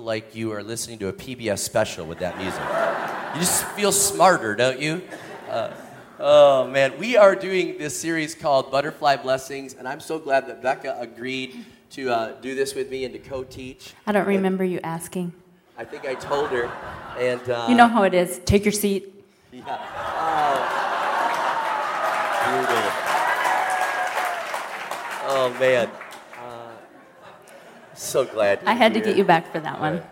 Like you are listening to a PBS special with that music. You just feel smarter, don't you? Uh, oh man, we are doing this series called Butterfly Blessings, and I'm so glad that Becca agreed to uh, do this with me and to co-teach. I don't remember and you asking. I think I told her, and uh, you know how it is. Take your seat. Yeah. Oh, oh man so glad. I had to get you back for that one.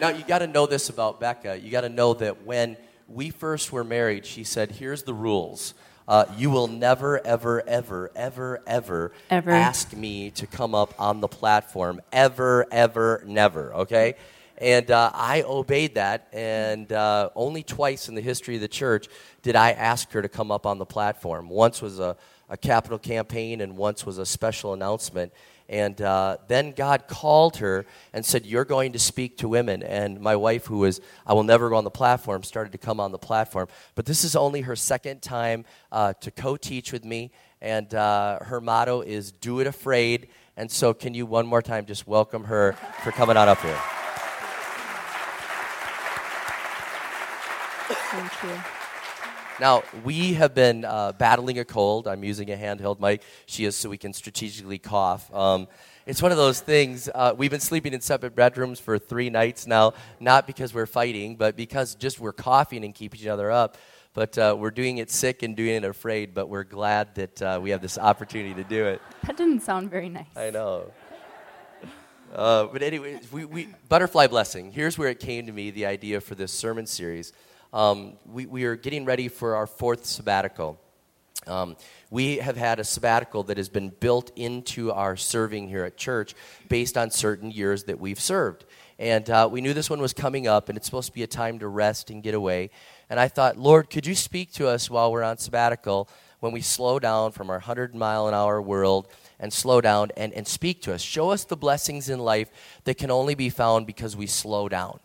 now, you got to know this about Becca. You got to know that when we first were married, she said, Here's the rules. Uh, you will never, ever, ever, ever, ever, ever ask me to come up on the platform. Ever, ever, never, okay? And uh, I obeyed that, and uh, only twice in the history of the church did I ask her to come up on the platform. Once was a, a capital campaign, and once was a special announcement. And uh, then God called her and said, You're going to speak to women. And my wife, who was, I will never go on the platform, started to come on the platform. But this is only her second time uh, to co teach with me. And uh, her motto is, Do it afraid. And so, can you one more time just welcome her for coming on up here? Thank you. Now, we have been uh, battling a cold. I'm using a handheld mic. She is so we can strategically cough. Um, it's one of those things. Uh, we've been sleeping in separate bedrooms for three nights now, not because we're fighting, but because just we're coughing and keeping each other up. But uh, we're doing it sick and doing it afraid, but we're glad that uh, we have this opportunity to do it. That didn't sound very nice. I know. Uh, but anyway, we, we, butterfly blessing. Here's where it came to me the idea for this sermon series um, we, we are getting ready for our fourth sabbatical. Um, we have had a sabbatical that has been built into our serving here at church based on certain years that we've served. And uh, we knew this one was coming up, and it's supposed to be a time to rest and get away. And I thought, Lord, could you speak to us while we're on sabbatical when we slow down from our 100 mile an hour world and slow down and, and speak to us? Show us the blessings in life that can only be found because we slow down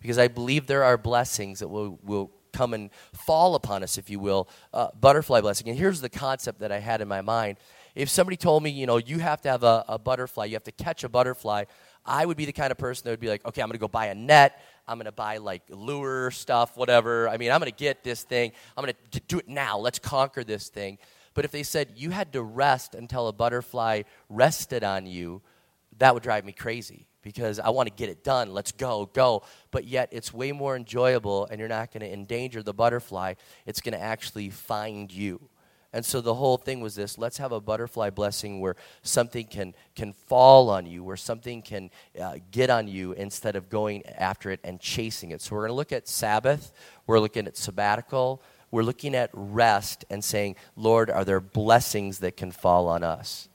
because I believe there are blessings that will, will come and fall upon us, if you will, uh, butterfly blessing. And here's the concept that I had in my mind. If somebody told me, you know, you have to have a, a butterfly, you have to catch a butterfly, I would be the kind of person that would be like, okay, I'm going to go buy a net. I'm going to buy like lure stuff, whatever. I mean, I'm going to get this thing. I'm going to do it now. Let's conquer this thing. But if they said you had to rest until a butterfly rested on you, that would drive me crazy because I want to get it done. Let's go, go. But yet it's way more enjoyable and you're not going to endanger the butterfly. It's going to actually find you. And so the whole thing was this let's have a butterfly blessing where something can, can fall on you, where something can uh, get on you instead of going after it and chasing it. So we're going to look at Sabbath, we're looking at sabbatical, we're looking at rest and saying, Lord, are there blessings that can fall on us?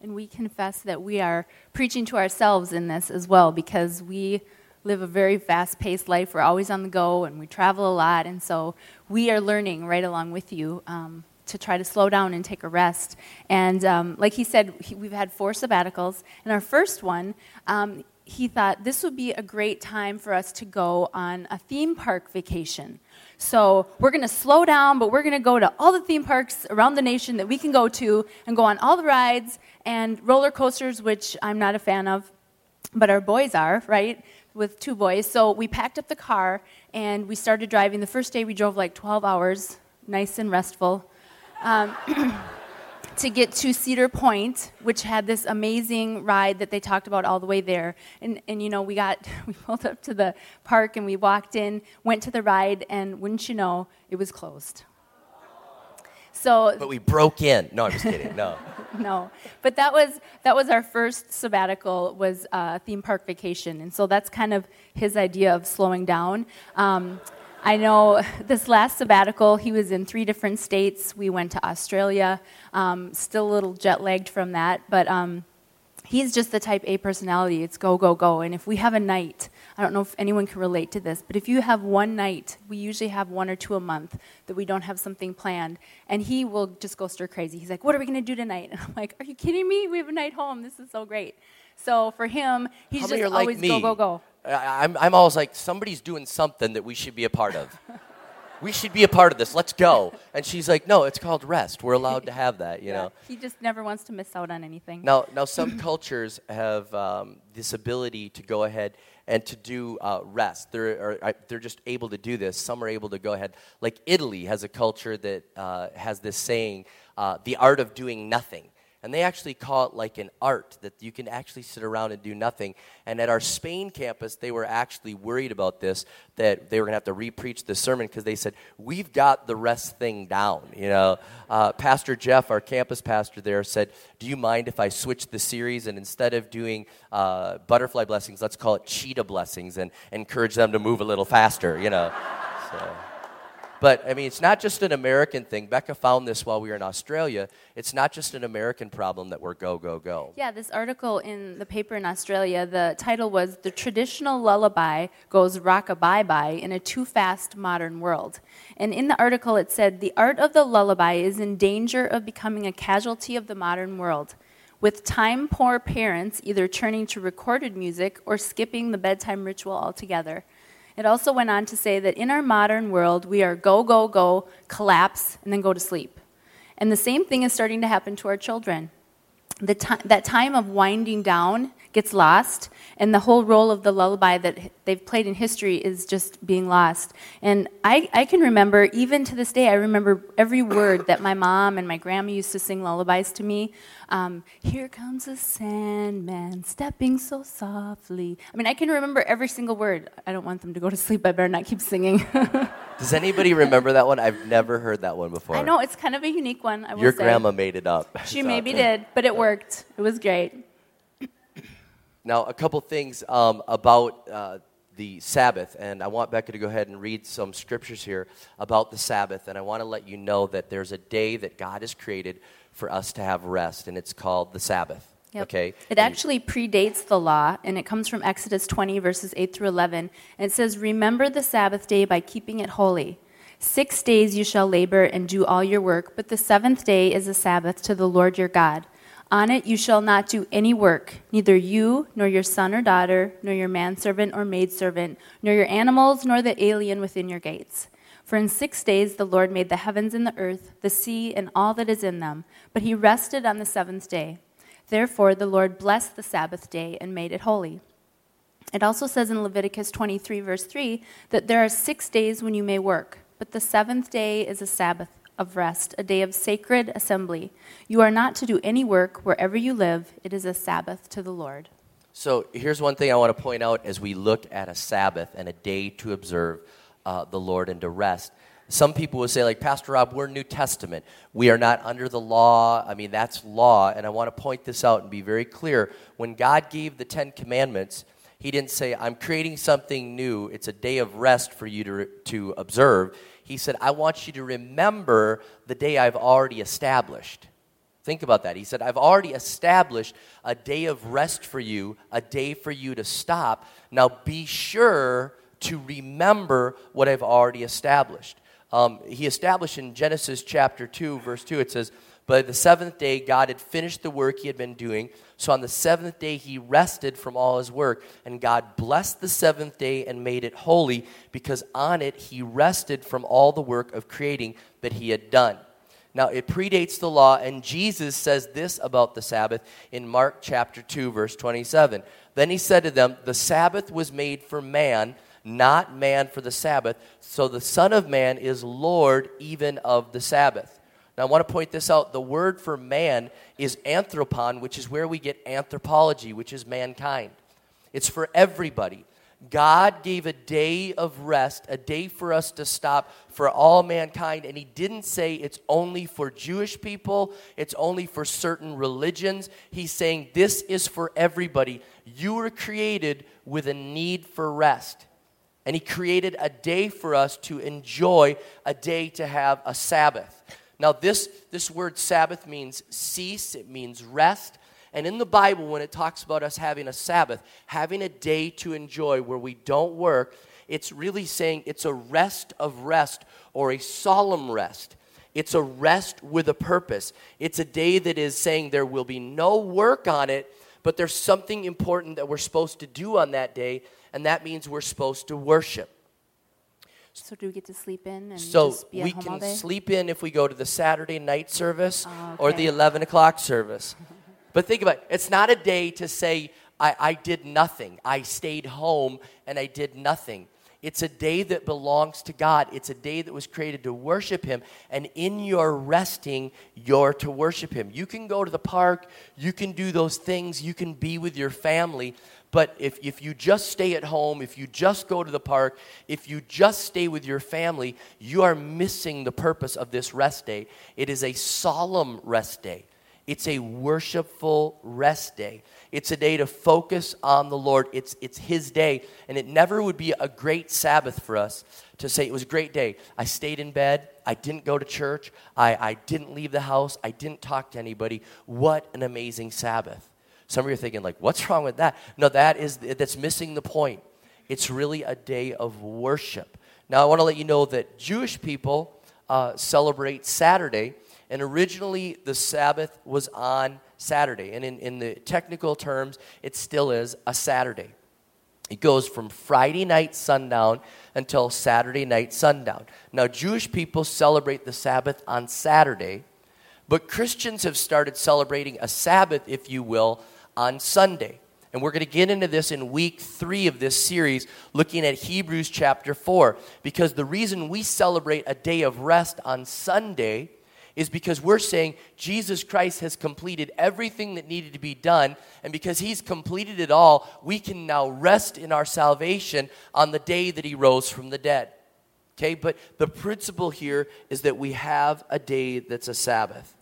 And we confess that we are preaching to ourselves in this as well because we live a very fast paced life. We're always on the go and we travel a lot. And so we are learning right along with you um, to try to slow down and take a rest. And um, like he said, he, we've had four sabbaticals. And our first one, um, he thought this would be a great time for us to go on a theme park vacation. So we're going to slow down, but we're going to go to all the theme parks around the nation that we can go to and go on all the rides and roller coasters, which I'm not a fan of, but our boys are, right? With two boys. So we packed up the car and we started driving. The first day we drove like 12 hours, nice and restful. Um, to get to Cedar Point, which had this amazing ride that they talked about all the way there. And, and you know, we got, we pulled up to the park and we walked in, went to the ride, and wouldn't you know, it was closed. So, but we broke in. No, I'm just kidding. No. no, but that was that was our first sabbatical was a theme park vacation, and so that's kind of his idea of slowing down. Um, I know this last sabbatical, he was in three different states. We went to Australia, um, still a little jet lagged from that, but um, he's just the type A personality. It's go, go, go. And if we have a night, I don't know if anyone can relate to this, but if you have one night, we usually have one or two a month that we don't have something planned, and he will just go stir crazy. He's like, What are we going to do tonight? And I'm like, Are you kidding me? We have a night home. This is so great. So for him, he's How just always like go, go, go. I, I'm, I'm always like, somebody's doing something that we should be a part of. we should be a part of this. Let's go. And she's like, no, it's called rest. We're allowed to have that, you yeah, know. He just never wants to miss out on anything. Now, now some cultures have um, this ability to go ahead and to do uh, rest. They're, or, they're just able to do this. Some are able to go ahead. Like Italy has a culture that uh, has this saying, uh, the art of doing nothing. And they actually call it like an art that you can actually sit around and do nothing. And at our Spain campus, they were actually worried about this, that they were going to have to repreach the sermon because they said, We've got the rest thing down. You know, uh, Pastor Jeff, our campus pastor there, said, Do you mind if I switch the series and instead of doing uh, butterfly blessings, let's call it cheetah blessings and encourage them to move a little faster, you know? So. But I mean, it's not just an American thing. Becca found this while we were in Australia. It's not just an American problem that we're go, go, go. Yeah, this article in the paper in Australia, the title was The Traditional Lullaby Goes Rock a Bye Bye in a Too Fast Modern World. And in the article, it said the art of the lullaby is in danger of becoming a casualty of the modern world with time poor parents either turning to recorded music or skipping the bedtime ritual altogether. It also went on to say that in our modern world, we are go, go, go, collapse, and then go to sleep. And the same thing is starting to happen to our children. The t- that time of winding down gets lost, and the whole role of the lullaby that they've played in history is just being lost. And I, I can remember, even to this day, I remember every word that my mom and my grandma used to sing lullabies to me. Um, Here comes a sandman stepping so softly. I mean, I can remember every single word. I don't want them to go to sleep. I better not keep singing. Does anybody remember that one? I've never heard that one before. I know, it's kind of a unique one. Your say. grandma made it up. She maybe did, but it worked. It was great. Now, a couple things um, about uh, the Sabbath, and I want Becca to go ahead and read some scriptures here about the Sabbath, and I want to let you know that there's a day that God has created for us to have rest, and it's called the Sabbath. Yep. Okay? It actually predates the law, and it comes from Exodus 20, verses 8 through 11. And it says, Remember the Sabbath day by keeping it holy. Six days you shall labor and do all your work, but the seventh day is a Sabbath to the Lord your God. On it you shall not do any work, neither you, nor your son or daughter, nor your manservant or maidservant, nor your animals, nor the alien within your gates. For in six days the Lord made the heavens and the earth, the sea, and all that is in them, but he rested on the seventh day. Therefore the Lord blessed the Sabbath day and made it holy. It also says in Leviticus 23, verse 3, that there are six days when you may work, but the seventh day is a Sabbath of rest, a day of sacred assembly. You are not to do any work wherever you live, it is a Sabbath to the Lord. So here's one thing I want to point out as we look at a Sabbath and a day to observe uh, the Lord and to rest. Some people will say, like, Pastor Rob, we're New Testament. We are not under the law. I mean, that's law. And I want to point this out and be very clear. When God gave the Ten Commandments, He didn't say, I'm creating something new. It's a day of rest for you to, to observe. He said, I want you to remember the day I've already established. Think about that. He said, I've already established a day of rest for you, a day for you to stop. Now be sure to remember what I've already established. Um, he established in Genesis chapter 2, verse 2, it says, But the seventh day, God had finished the work he had been doing. So on the seventh day, he rested from all his work. And God blessed the seventh day and made it holy, because on it he rested from all the work of creating that he had done. Now, it predates the law, and Jesus says this about the Sabbath in Mark chapter 2, verse 27. Then he said to them, The Sabbath was made for man not man for the Sabbath. So the Son of Man is Lord even of the Sabbath. Now, I want to point this out. The word for man is anthropon, which is where we get anthropology, which is mankind. It's for everybody. God gave a day of rest, a day for us to stop for all mankind, and He didn't say it's only for Jewish people, it's only for certain religions. He's saying this is for everybody. You were created with a need for rest. And He created a day for us to enjoy, a day to have a Sabbath. Now, this, this word Sabbath means cease, it means rest. And in the Bible, when it talks about us having a Sabbath, having a day to enjoy where we don't work, it's really saying it's a rest of rest or a solemn rest. It's a rest with a purpose. It's a day that is saying there will be no work on it, but there's something important that we're supposed to do on that day, and that means we're supposed to worship. So do we get to sleep in and So just be at we home can all day? sleep in if we go to the Saturday night service Oh, or okay. the 11 o'clock service. but think about it. It's not a day to say, I, I did nothing. I stayed home and I did nothing. It's a day that belongs to God. It's a day that was created to worship Him. And in your resting, you're to worship Him. You can go to the park, you can do those things, you can be with your family. But if, if you just stay at home, if you just go to the park, if you just stay with your family, you are missing the purpose of this rest day. It is a solemn rest day. It's a worshipful rest day. It's a day to focus on the Lord. It's, it's His day. And it never would be a great Sabbath for us to say it was a great day. I stayed in bed. I didn't go to church. I, I didn't leave the house. I didn't talk to anybody. What an amazing Sabbath. Some of you are thinking, like, what's wrong with that? No, that is, that's missing the point. It's really a day of worship. Now, I want to let you know that Jewish people uh, celebrate Saturday, and originally the Sabbath was on Saturday. And in, in the technical terms, it still is a Saturday. It goes from Friday night sundown until Saturday night sundown. Now, Jewish people celebrate the Sabbath on Saturday, but Christians have started celebrating a Sabbath, if you will, on Sunday. And we're going to get into this in week three of this series, looking at Hebrews chapter 4. Because the reason we celebrate a day of rest on Sunday is because we're saying Jesus Christ has completed everything that needed to be done. And because he's completed it all, we can now rest in our salvation on the day that he rose from the dead. Okay, but the principle here is that we have a day that's a Sabbath.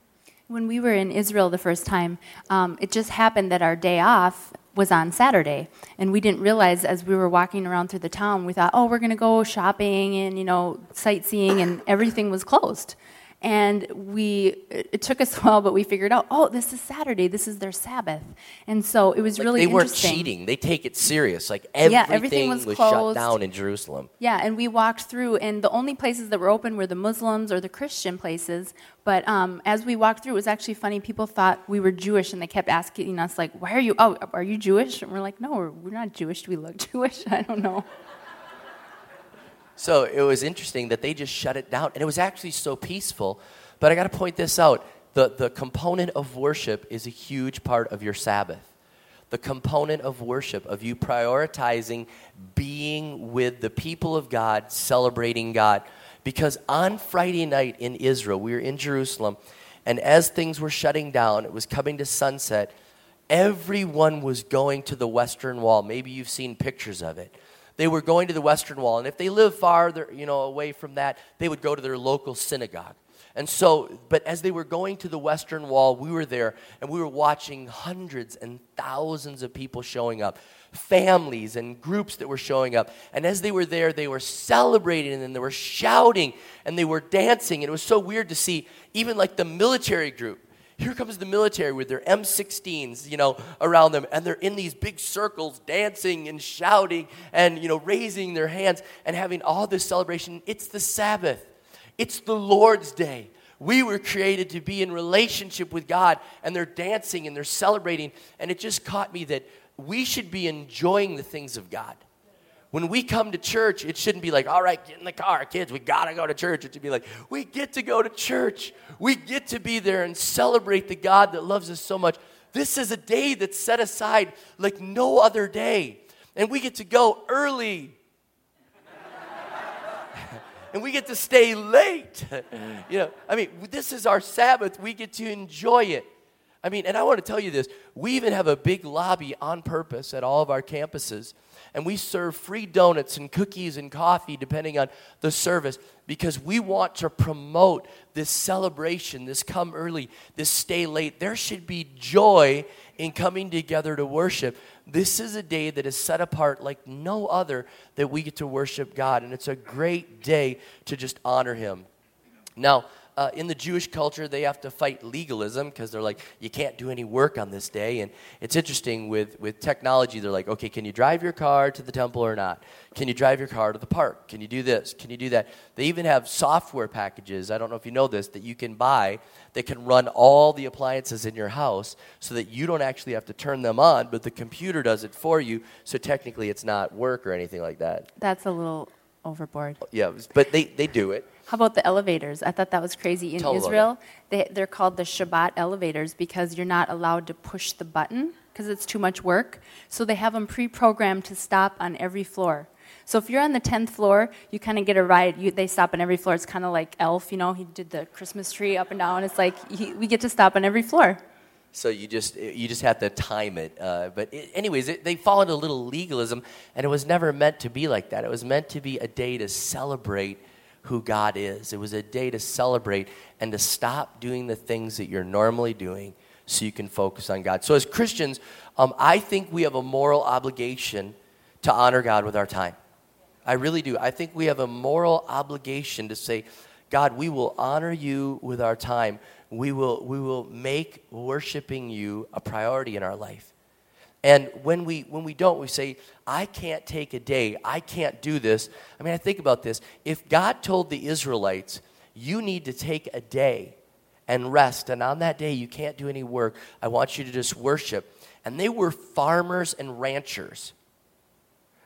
When we were in Israel the first time, um, it just happened that our day off was on Saturday, and we didn't realize as we were walking around through the town, we thought, oh, we're going to go shopping and you know sightseeing, and everything was closed. And we, it took us a while, but we figured out, oh, this is Saturday. This is their Sabbath, and so it was Like, really they weren't cheating. They take it serious. Like Yeah, everything, everything was shut down in Jerusalem. Yeah, and we walked through, and the only places that were open were the Muslims or the Christian places. But um, as we walked through, it was actually funny. People thought we were Jewish, and they kept asking us, like, "Why are you? Oh, are you Jewish?" And we're like, "No, we're, we're not Jewish. Do we look Jewish? I don't know." So it was interesting that they just shut it down. And it was actually so peaceful. But I got to point this out the, the component of worship is a huge part of your Sabbath. The component of worship, of you prioritizing being with the people of God, celebrating God. Because on Friday night in Israel, we were in Jerusalem, and as things were shutting down, it was coming to sunset, everyone was going to the Western Wall. Maybe you've seen pictures of it they were going to the western wall and if they lived farther you know away from that they would go to their local synagogue. And so but as they were going to the western wall we were there and we were watching hundreds and thousands of people showing up families and groups that were showing up. And as they were there they were celebrating and they were shouting and they were dancing. And it was so weird to see even like the military group here comes the military with their M16s, you know, around them, and they're in these big circles dancing and shouting and, you know, raising their hands and having all this celebration. It's the Sabbath, it's the Lord's day. We were created to be in relationship with God, and they're dancing and they're celebrating. And it just caught me that we should be enjoying the things of God. When we come to church, it shouldn't be like, all right, get in the car, kids, we gotta go to church. It should be like, we get to go to church. We get to be there and celebrate the God that loves us so much. This is a day that's set aside like no other day. And we get to go early. and we get to stay late. you know, I mean, this is our Sabbath. We get to enjoy it. I mean, and I want to tell you this we even have a big lobby on purpose at all of our campuses, and we serve free donuts and cookies and coffee depending on the service because we want to promote this celebration, this come early, this stay late. There should be joy in coming together to worship. This is a day that is set apart like no other that we get to worship God, and it's a great day to just honor Him. Now, uh, in the Jewish culture, they have to fight legalism because they're like, you can't do any work on this day. And it's interesting with, with technology, they're like, okay, can you drive your car to the temple or not? Can you drive your car to the park? Can you do this? Can you do that? They even have software packages, I don't know if you know this, that you can buy that can run all the appliances in your house so that you don't actually have to turn them on, but the computer does it for you. So technically, it's not work or anything like that. That's a little overboard. Yeah, but they, they do it. How about the elevators? I thought that was crazy. In Tell Israel, they, they're called the Shabbat elevators because you're not allowed to push the button because it's too much work. So they have them pre programmed to stop on every floor. So if you're on the 10th floor, you kind of get a ride. You, they stop on every floor. It's kind of like Elf, you know, he did the Christmas tree up and down. It's like he, we get to stop on every floor. So you just you just have to time it. Uh, but it, anyways, it, they fall into a little legalism, and it was never meant to be like that. It was meant to be a day to celebrate who God is. It was a day to celebrate and to stop doing the things that you're normally doing so you can focus on God. So, as Christians, um, I think we have a moral obligation to honor God with our time. I really do. I think we have a moral obligation to say, God, we will honor you with our time. We will, we will make worshiping you a priority in our life. And when we, when we don't, we say, I can't take a day. I can't do this. I mean, I think about this. If God told the Israelites, you need to take a day and rest, and on that day you can't do any work, I want you to just worship. And they were farmers and ranchers.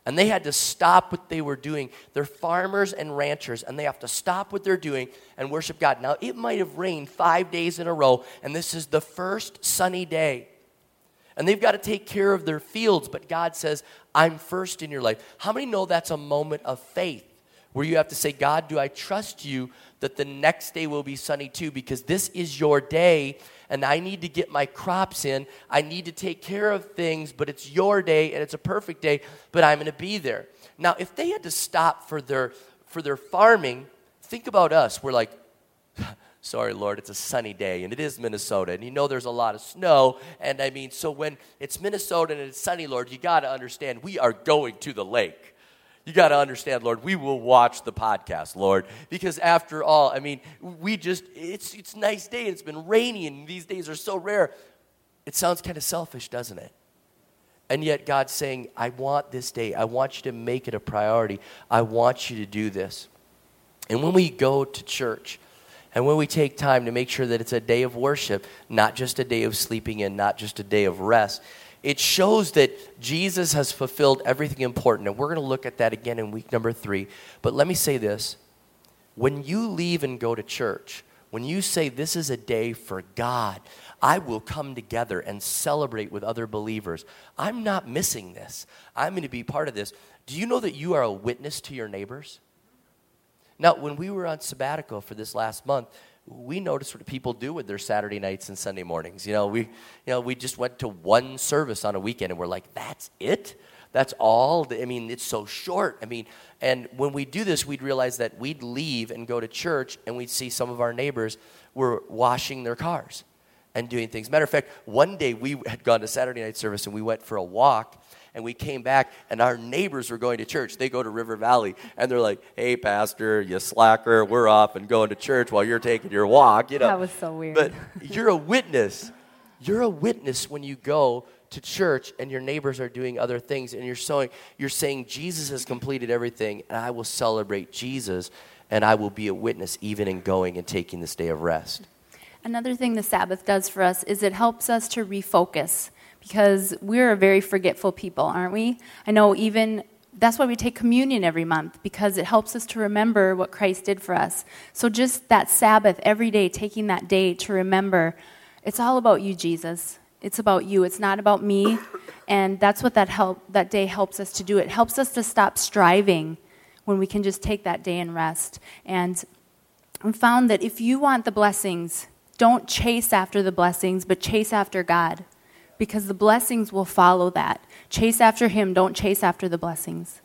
And they had to stop what they were doing. They're farmers and ranchers, and they have to stop what they're doing and worship God. Now, it might have rained five days in a row, and this is the first sunny day and they've got to take care of their fields, but God says, I'm first in your life. How many know that's a moment of faith where you have to say, God, do I trust you that the next day will be sunny too? Because this is your day and I need to get my crops in. I need to take care of things, but it's your day and it's a perfect day, but I'm going to be there. Now, if they had to stop for their for their farming, think about us. We're like sorry, Lord, it's a sunny day, and it is Minnesota, and you know there's a lot of snow. And I mean, so when it's Minnesota and it's sunny, Lord, you got to understand we are going to the lake. You got to understand, Lord, we will watch the podcast, Lord, because after all, I mean, we just, it's, it's nice day, and it's been rainy, and these days are so rare. It sounds kind of selfish, doesn't it? And yet, God's saying, I want this day. I want you to make it a priority. I want you to do this. And when we go to church, and when we take time to make sure that it's a day of worship, not just a day of sleeping in, not just a day of rest, it shows that Jesus has fulfilled everything important. And we're going to look at that again in week number three. But let me say this when you leave and go to church, when you say this is a day for God, I will come together and celebrate with other believers. I'm not missing this. I'm going to be part of this. Do you know that you are a witness to your neighbors? Now, when we were on sabbatical for this last month, we noticed what people do with their Saturday nights and Sunday mornings. You know, we, you know, we just went to one service on a weekend and we're like, that's it? That's all? I mean, it's so short. I mean, and when we do this, we'd realize that we'd leave and go to church and we'd see some of our neighbors were washing their cars and doing things. Matter of fact, one day we had gone to Saturday night service and we went for a walk and we came back and our neighbors were going to church. They go to River Valley and they're like, "Hey, pastor, you slacker, we're off and going to church while you're taking your walk." You know, that was so weird. But you're a witness. You're a witness when you go to church and your neighbors are doing other things and you're showing you're saying Jesus has completed everything and I will celebrate Jesus and I will be a witness even in going and taking this day of rest. Another thing the Sabbath does for us is it helps us to refocus because we're a very forgetful people, aren't we? I know even that's why we take communion every month because it helps us to remember what Christ did for us. So just that Sabbath every day, taking that day to remember, it's all about you, Jesus. It's about you. It's not about me. And that's what that help that day helps us to do. It helps us to stop striving when we can just take that day and rest. And we found that if you want the blessings, don't chase after the blessings, but chase after God because the blessings will follow that. Chase after Him, don't chase after the blessings.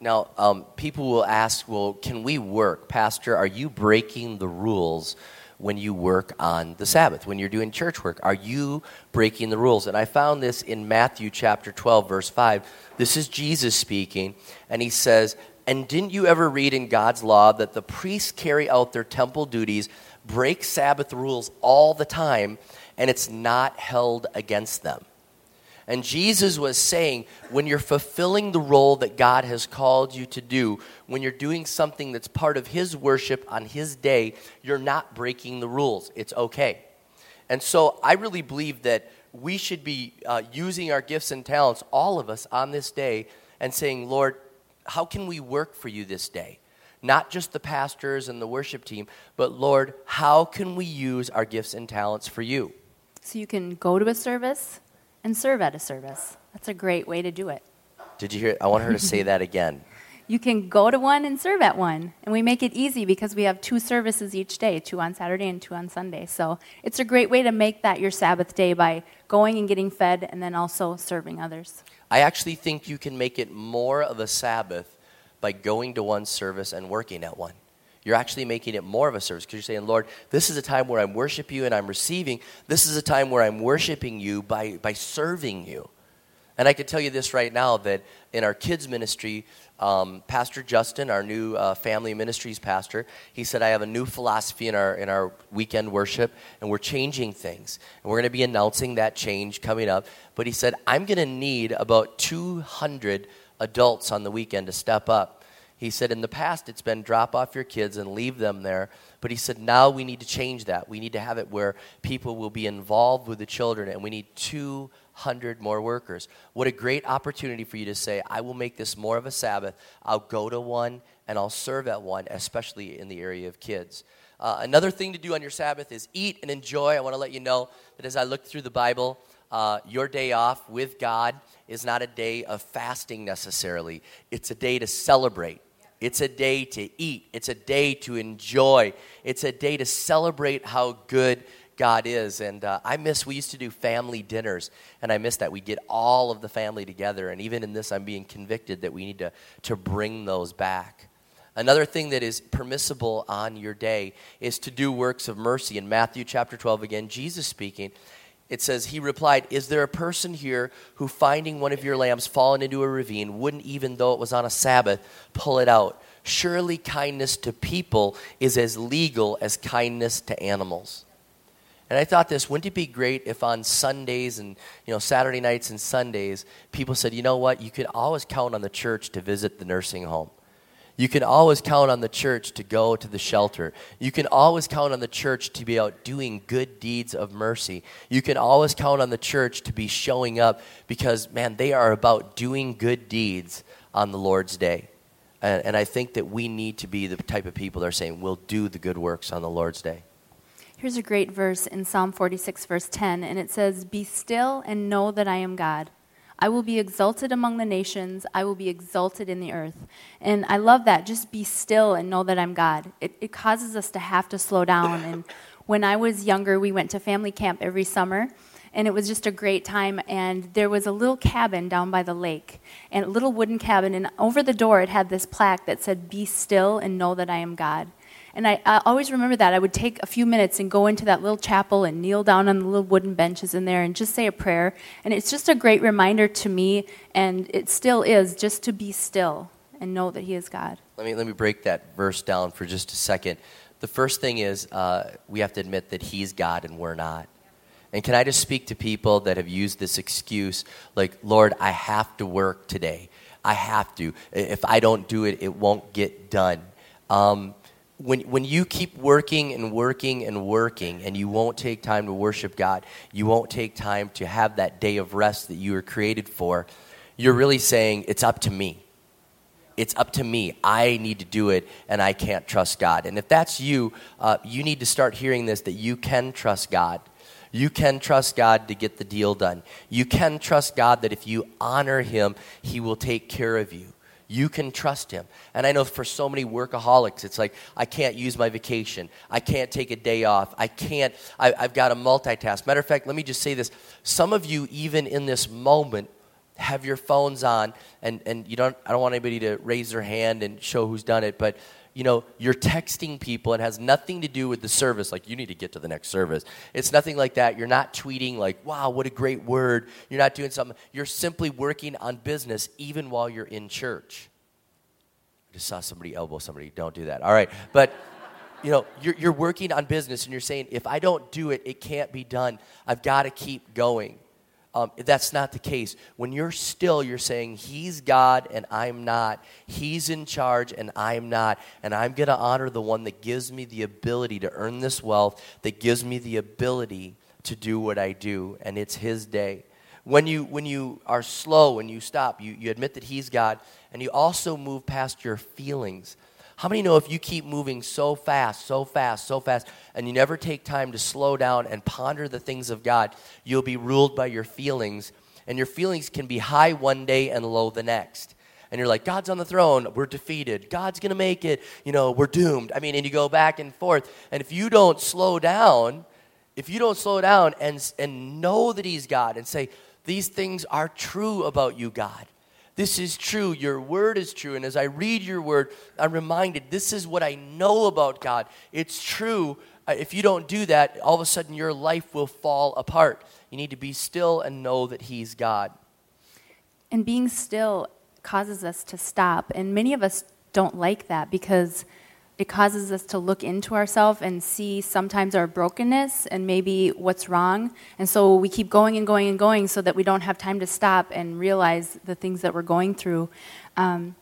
Now, um, people will ask, well, can we work? Pastor, are you breaking the rules when you work on the Sabbath, when you're doing church work? Are you breaking the rules? And I found this in Matthew chapter 12, verse 5. This is Jesus speaking, and he says, And didn't you ever read in God's law that the priests carry out their temple duties, break Sabbath rules all the time, and it's not held against them? And Jesus was saying, when you're fulfilling the role that God has called you to do, when you're doing something that's part of His worship on His day, you're not breaking the rules. It's okay. And so I really believe that we should be uh, using our gifts and talents, all of us, on this day and saying, Lord, how can we work for you this day? Not just the pastors and the worship team, but Lord, how can we use our gifts and talents for you? So you can go to a service and serve at a service. That's a great way to do it. Did you hear? I want her to say that again. You can go to one and serve at one. And we make it easy because we have two services each day two on Saturday and two on Sunday. So it's a great way to make that your Sabbath day by going and getting fed and then also serving others. I actually think you can make it more of a Sabbath by going to one service and working at one. You're actually making it more of a service because you're saying, Lord, this is a time where I'm worshiping you and I'm receiving. This is a time where I'm worshiping you by, by serving you. And I can tell you this right now that in our kids' ministry, um, Pastor Justin, our new uh, family ministries pastor, he said, I have a new philosophy in our, in our weekend worship, and we're changing things. And we're going to be announcing that change coming up. But he said, I'm going to need about 200 adults on the weekend to step up he said, in the past, it's been drop off your kids and leave them there. But he said, now we need to change that. We need to have it where people will be involved with the children, and we need 200 more workers. What a great opportunity for you to say, I will make this more of a Sabbath. I'll go to one and I'll serve at one, especially in the area of kids. Uh, another thing to do on your Sabbath is eat and enjoy. I want to let you know that as I look through the Bible, uh, your day off with God is not a day of fasting necessarily, it's a day to celebrate. It's a day to eat. It's a day to enjoy. It's a day to celebrate how good God is. And uh, I miss, we used to do family dinners, and I miss that. We get all of the family together. And even in this, I'm being convicted that we need to, to bring those back. Another thing that is permissible on your day is to do works of mercy. In Matthew chapter 12, again, Jesus speaking, it says, He replied, Is there a person here who, finding one of your lambs fallen into a ravine, wouldn't, even though it was on a Sabbath, pull it out? Surely kindness to people is as legal as kindness to animals. And I thought this, wouldn't it be great if on Sundays and you know Saturday nights and Sundays, people said, you know what, you could always count on the church to visit the nursing home. You can always count on the church to go to the shelter. You can always count on the church to be out doing good deeds of mercy. You can always count on the church to be showing up because, man, they are about doing good deeds on the Lord's day. And, and I think that we need to be the type of people that are saying, we'll do the good works on the Lord's day. Here's a great verse in Psalm 46, verse 10, and it says, Be still and know that I am God. I will be exalted among the nations. I will be exalted in the earth. And I love that. Just be still and know that I'm God. It, it causes us to have to slow down. And when I was younger, we went to family camp every summer. And it was just a great time. And there was a little cabin down by the lake, and a little wooden cabin. And over the door, it had this plaque that said, Be still and know that I am God. And I, I, always remember that. I would take a few minutes and go into that little chapel and kneel down on the little wooden benches in there and just say a prayer. And it's just a great reminder to me, and it still is, just to be still and know that He is God. Let me, let me break that verse down for just a second. The first thing is uh, we have to admit that He's God and we're not. And can I just speak to people that have used this excuse like, Lord, I have to work today. I have to. If I don't do it, it won't get done. Um, when, when you keep working and working and working and you won't take time to worship God, you won't take time to have that day of rest that you were created for, you're really saying, It's up to me. It's up to me. I need to do it and I can't trust God. And if that's you, uh, you need to start hearing this that you can trust God. You can trust God to get the deal done. You can trust God that if you honor Him, He will take care of you. You can trust him. And I know for so many workaholics, it's like, I can't use my vacation. I can't take a day off. I can't, I, have got to multitask. Matter of fact, let me just say this. Some of you, even in this moment, have your phones on, and, and you don't, I don't want anybody to raise their hand and show who's done it, but you know, you're texting people and has nothing to do with the service. Like, you need to get to the next service. It's nothing like that. You're not tweeting, like, wow, what a great word. You're not doing something. You're simply working on business even while you're in church. I just saw somebody elbow somebody. Don't do that. All right. But, you know, you're, you're working on business and you're saying, if I don't do it, it can't be done. I've got to keep going. Um, that's not the case. When you're still, you're saying, He's God and I'm not. He's in charge and I'm not. And I'm going to honor the one that gives me the ability to earn this wealth, that gives me the ability to do what I do. And it's His day. When you, when you are slow and you stop, you, you admit that He's God, and you also move past your feelings. How many know if you keep moving so fast, so fast, so fast, and you never take time to slow down and ponder the things of God, you'll be ruled by your feelings. And your feelings can be high one day and low the next. And you're like, God's on the throne, we're defeated. God's to make it, you know, we're doomed. I mean, and you go back and forth. And if you don't slow down, if you don't slow down and, and know that He's God and say, these things are true about you, God, this is true. Your word is true. And as I read your word, I'm reminded this is what I know about God. It's true. Uh, if you don't do that, all of a sudden your life will fall apart. You need to be still and know that He's God. And being still causes us to stop. And many of us don't like that because it causes us to look into ourselves and see sometimes our brokenness and maybe what's wrong. And so we keep going and going and going so that we don't have time to stop and realize the things that we're going through. Um,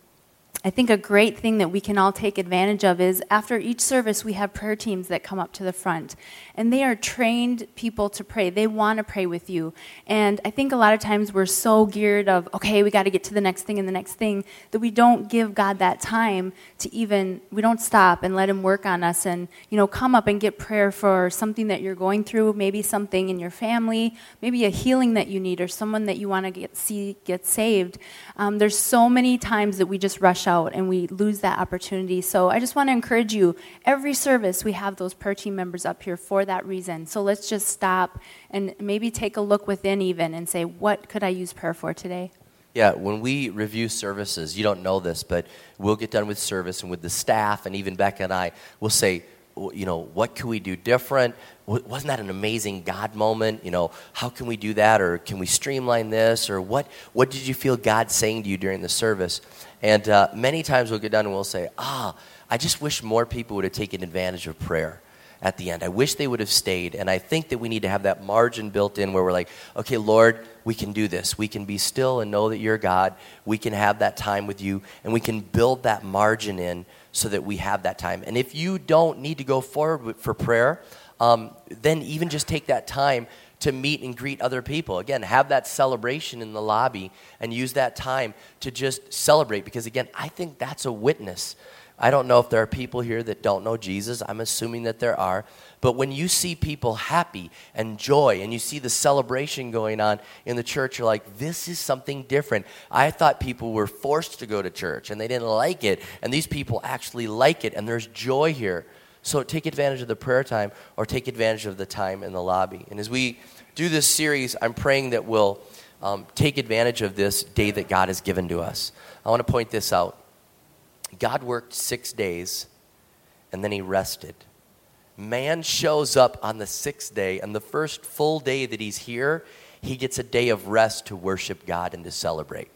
I think a great thing that we can all take advantage of is after each service, we have prayer teams that come up to the front. And they are trained people to pray. They want to pray with you. And I think a lot of times we're so geared of, okay, we got to get to the next thing and the next thing, that we don't give God that time to even, we don't stop and let Him work on us and, you know, come up and get prayer for something that you're going through, maybe something in your family, maybe a healing that you need or someone that you want to get, see get saved. Um, there's so many times that we just rush out and we lose that opportunity. So I just want to encourage you. Every service, we have those prayer team members up here for that reason. So let's just stop and maybe take a look within even and say, what could I use prayer for today? Yeah, when we review services, you don't know this, but we'll get done with service and with the staff, and even Becca and I will say, you know, what can we do different? Wasn't that an amazing God moment? You know, how can we do that? Or can we streamline this? Or what, what did you feel God saying to you during the service? And uh, many times we'll get done and we'll say, ah, I just wish more people would have taken advantage of prayer at the end. I wish they would have stayed. And I think that we need to have that margin built in where we're like, okay, Lord, we can do this. We can be still and know that you're God. We can have that time with you, and we can build that margin in so that we have that time. And if you don't need to go forward for prayer, um, then even just take that time to meet and greet other people. Again, have that celebration in the lobby and use that time to just celebrate because, again, I think that's a witness. I don't know if there are people here that don't know Jesus. I'm assuming that there are. But when you see people happy and joy and you see the celebration going on in the church, you're like, this is something different. I thought people were forced to go to church and they didn't like it. And these people actually like it and there's joy here. So take advantage of the prayer time or take advantage of the time in the lobby. And as we do this series, I'm praying that we'll um, take advantage of this day that God has given to us. I want to point this out. God worked six days and then he rested. Man shows up on the sixth day, and the first full day that he's here, he gets a day of rest to worship God and to celebrate.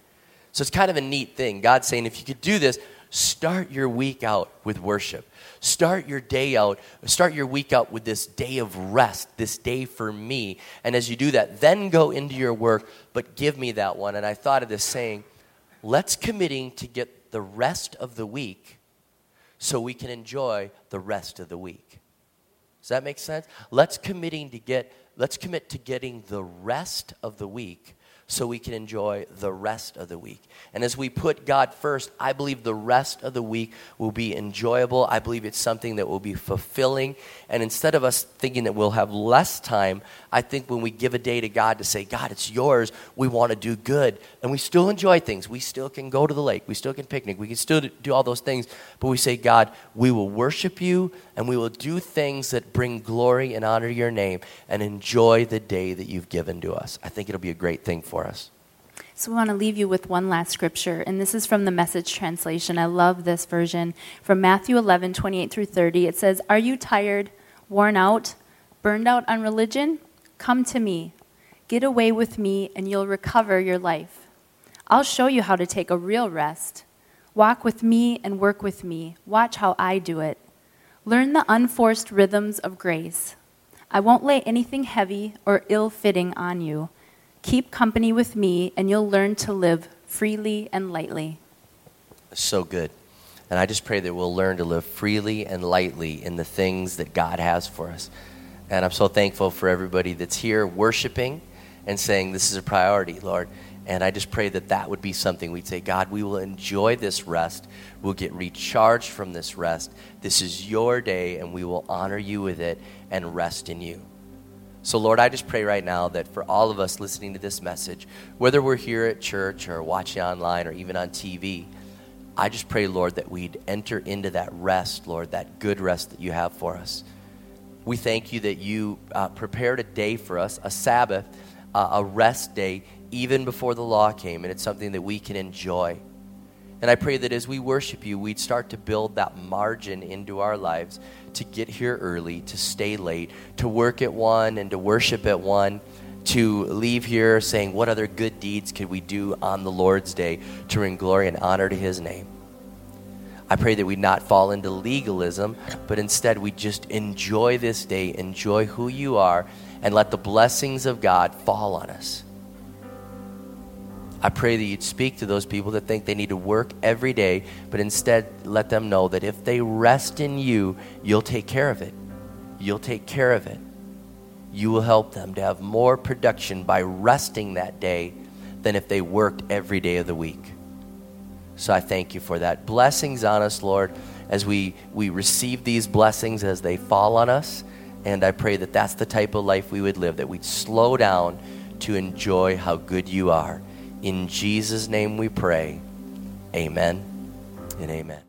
So it's kind of a neat thing. God's saying, if you could do this, start your week out with worship. Start your day out, start your week out with this day of rest, this day for me. And as you do that, then go into your work, but give me that one. And I thought of this saying, let's committing to get the rest of the week so we can enjoy the rest of the week. Does that make sense? Let's committing to get let's commit to getting the rest of the week so we can enjoy the rest of the week. And as we put God first, I believe the rest of the week will be enjoyable. I believe it's something that will be fulfilling. And instead of us thinking that we'll have less time, I think when we give a day to God to say, God, it's yours, we want to do good. And we still enjoy things. We still can go to the lake. We still can picnic. We can still do all those things. But we say, God, we will worship you and we will do things that bring glory and honor to your name and enjoy the day that you've given to us. I think it'll be a great thing for us. So we want to leave you with one last scripture, and this is from the message translation. I love this version from Matthew 11, 28 through 30. It says, Are you tired, worn out, burned out on religion? Come to me. Get away with me, and you'll recover your life. I'll show you how to take a real rest. Walk with me and work with me. Watch how I do it. Learn the unforced rhythms of grace. I won't lay anything heavy or ill fitting on you. Keep company with me, and you'll learn to live freely and lightly. So good. And I just pray that we'll learn to live freely and lightly in the things that God has for us. And I'm so thankful for everybody that's here worshiping and saying, This is a priority, Lord. And I just pray that that would be something we'd say, God, we will enjoy this rest. We'll get recharged from this rest. This is your day, and we will honor you with it and rest in you. So, Lord, I just pray right now that for all of us listening to this message, whether we're here at church or watching online or even on TV, I just pray, Lord, that we'd enter into that rest, Lord, that good rest that you have for us. We thank you that you uh, prepared a day for us, a Sabbath, uh, a rest day, even before the law came, and it's something that we can enjoy. And I pray that as we worship you, we'd start to build that margin into our lives to get here early, to stay late, to work at one and to worship at one, to leave here saying, What other good deeds could we do on the Lord's day to bring glory and honor to his name? I pray that we not fall into legalism, but instead we just enjoy this day, enjoy who you are, and let the blessings of God fall on us. I pray that you'd speak to those people that think they need to work every day, but instead let them know that if they rest in you, you'll take care of it. You'll take care of it. You will help them to have more production by resting that day than if they worked every day of the week. So I thank you for that. Blessings on us, Lord, as we, we receive these blessings as they fall on us. And I pray that that's the type of life we would live, that we'd slow down to enjoy how good you are. In Jesus' name we pray. Amen and amen.